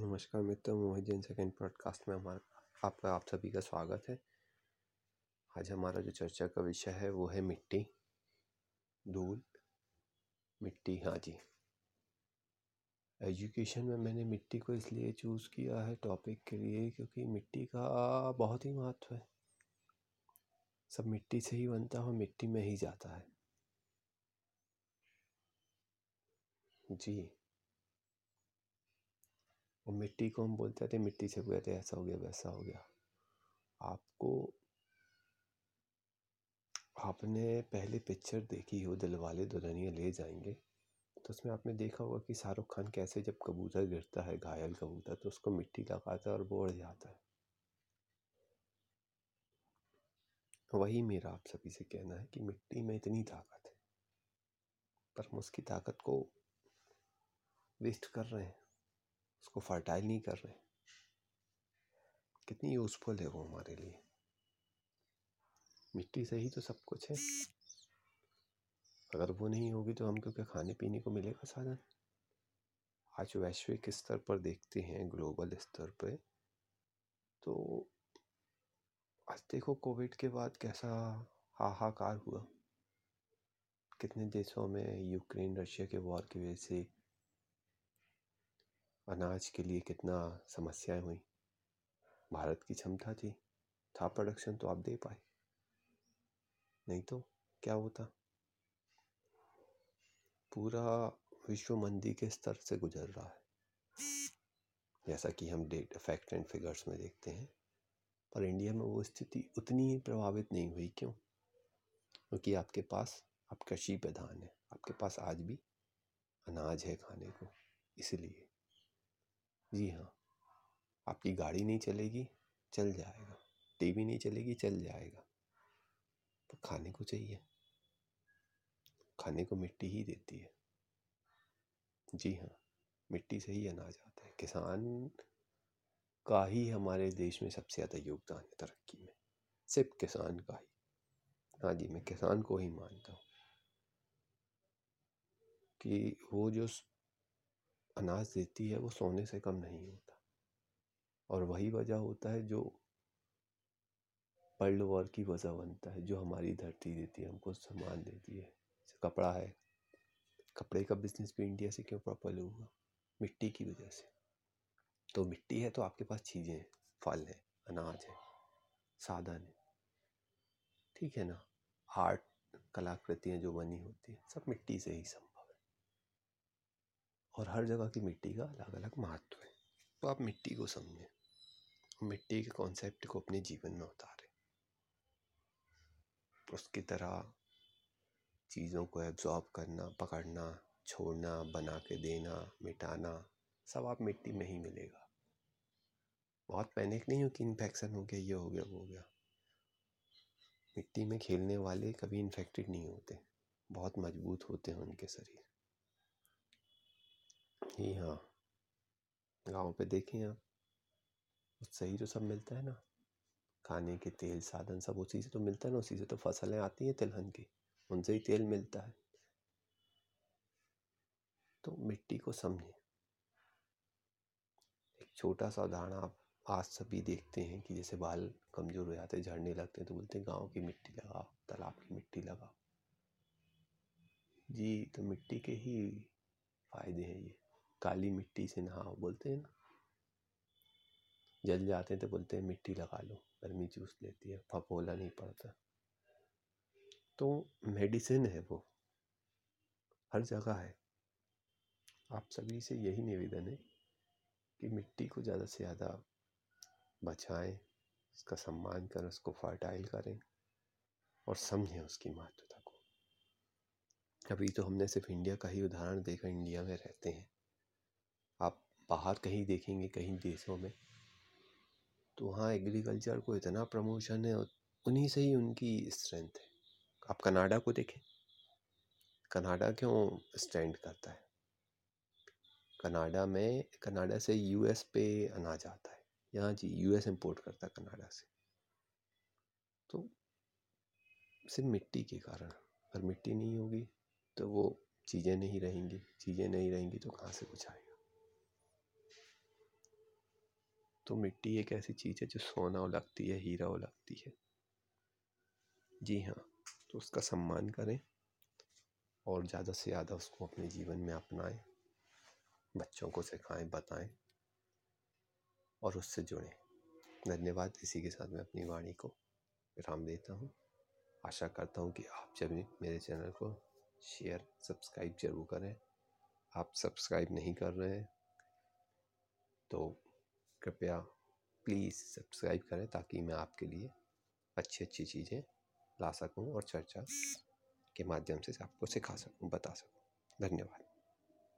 नमस्कार मित्रों, मोहित Jain second podcast में हमारा, आपका, आप सभी का स्वागत है। आज हमारा जो चर्चा का विषय है, वो है मिट्टी। धूल, मिट्टी हाँ जी। एजुकेशन में मैंने मिट्टी को इसलिए चूज़ किया है टॉपिक के लिए क्योंकि मिट्टी का बहुत ही महत्व है। सब मिट्टी से ही बनता है और मिट्टी में ही जाता है। जी। और मिट्टी को हम बोलते थे मिट्टी से थे, ऐसा हो गया, वैसा हो गया। आपको, आपने पहले पिक्चर देखी हो दिल वाले दुल्हनिया ले जाएँगे तो उसमें आपने देखा होगा कि शाहरुख खान कैसे जब कबूतर गिरता है, घायल कबूतर तो उसको मिट्टी लगाता है और वो उड़ जाता है। वही मेरा आप सभी से कहना है कि मिट्टी में इतनी ताकत है, पर हम उसकी ताकत को वेस्ट कर रहे हैं। उसको फर्टाइल नहीं कर रहे। कितनी यूज़फुल है वो हमारे लिए। मिट्टी से ही तो सब कुछ है। अगर वो नहीं होगी तो हमको क्या खाने पीने को मिलेगा साधन आज वैश्विक स्तर पर देखते हैं ग्लोबल स्तर पर तो आज देखो कोविड के बाद कैसा हाहाकार हुआ। कितने देशों में यूक्रेन रशिया के वॉर की वजह से अनाज के लिए कितना समस्याएँ हुई? भारत की क्षमता थी। था प्रोडक्शन तो आप दे पाए। नहीं तो क्या होता? पूरा विश्व मंदी के स्तर से गुजर रहा है। जैसा कि हम डेट फैक्ट एंड फिगर्स में देखते हैं, पर इंडिया में वो स्थिति उतनी ही प्रभावित नहीं हुई क्यों? क्योंकि आपके पास, आप कृषि प्रधान है। आपके पास आज भी अनाज है खाने को, इसलिए। जी हाँ। आपकी गाड़ी नहीं चलेगी, चल जाएगा। टीवी नहीं चलेगी, चल जाएगा। तो खाने को चाहिए। खाने को मिट्टी ही देती है। जी हाँ मिट्टी से ही अनाज आता है। किसान का ही हमारे देश में सबसे ज़्यादा योगदान है तरक्की में। सिर्फ़ किसान का ही। हाँ जी, मैं किसान को ही मानता हूँ। कि वो जो अनाज देती है, वो सोने से कम नहीं होता। और वही वजह होता है जो वर्ल्ड वॉर की वजह बनता है, जो हमारी धरती देती है, हमको सामान देती है। कपड़ा है। कपड़े का बिज़नेस भी इंडिया से क्यों प्रॉपर हुआ? मिट्टी की वजह से। तो मिट्टी है तो आपके पास चीज़ें हैं, फल है, अनाज है, साधन है। ठीक है ना? आर्ट, कलाकृतियाँ जो बनी होती हैं, सब मिट्टी से ही सब और हर जगह की मिट्टी का अलग अलग महत्व है। तो आप मिट्टी को समझें। मिट्टी के कॉन्सेप्ट को अपने जीवन में उतारें। उसकी तरह चीज़ों को एब्जॉर्ब करना, पकड़ना, छोड़ना, बना के देना, मिटाना, सब आप मिट्टी में ही मिलेगा। बहुत पैनिक नहीं हो कि इन्फेक्शन हो गया, ये हो गया, वो हो गया। मिट्टी में खेलने वाले कभी इन्फेक्टेड नहीं होते। बहुत मज़बूत होते हैं उनके शरीर। जी हाँ। गाँव पे देखें आप उससे ही तो सब मिलता है ना। खाने के तेल, साधन सब उसी से तो मिलता है ना, उसी से तो फ़सलें आती हैं तिलहन की, उनसे ही तेल मिलता है। तो मिट्टी को समझें। एक छोटा सा उदाहरण आप आज सभी देखते हैं कि जैसे बाल कमज़ोर हो जाते झड़ने लगते हैं तो बोलते हैं, गाँव की मिट्टी लगाओ, तालाब की मिट्टी लगाओ। जी तो मिट्टी के ही फ़ायदे हैं ये। काली मिट्टी से नहाओ, बोलते हैं ना। जल जाते हैं तो बोलते हैं, मिट्टी लगा लो, गर्मी चूस लेती है फपोला नहीं पड़ता। तो मेडिसिन है वो, हर जगह है। आप सभी से यही निवेदन है कि मिट्टी को ज़्यादा से ज़्यादा बचाएँ, उसका सम्मान करें, उसको फर्टाइल करें और समझें उसकी महत्वता को। अभी तो हमने सिर्फ़ इंडिया का ही उदाहरण देखा इंडिया में रहते हैं। बाहर कहीं देखेंगे, कहीं देशों में तो वहाँ एग्रीकल्चर को इतना प्रमोशन है उन्हीं से ही उनकी स्ट्रेंथ है। आप कनाडा को देखें। कनाडा क्यों स्टैंड करता है? कनाडा में, कनाडा से यूएस पे अनाज आता है। यहाँ जी यूएस इंपोर्ट करता है कनाडा से। तो सिर्फ़ मिट्टी के कारण, अगर मिट्टी नहीं होगी तो वो चीज़ें नहीं रहेंगी, चीज़ें नहीं रहेंगी तो कहाँ से कुछ आएगा? तो मिट्टी एक ऐसी चीज़ है जो सोना हो लगती है, हीरा लगती है। जी हाँ तो उसका सम्मान करें और ज़्यादा से ज़्यादा उसको अपने जीवन में अपनाएँ, बच्चों को सिखाएँ, बताएँ और उससे जुड़ें। धन्यवाद इसी के साथ मैं अपनी वाणी को विराम देता हूँ। आशा करता हूँ कि आप जब मेरे चैनल को शेयर, सब्सक्राइब ज़रूर करें। आप सब्सक्राइब नहीं कर रहे हैं तो कृपया प्लीज़ सब्सक्राइब करें ताकि मैं आपके लिए अच्छी अच्छी चीज़ें ला सकूँ और चर्चा के माध्यम से आपको सिखा सकूँ, बता सकूँ। धन्यवाद।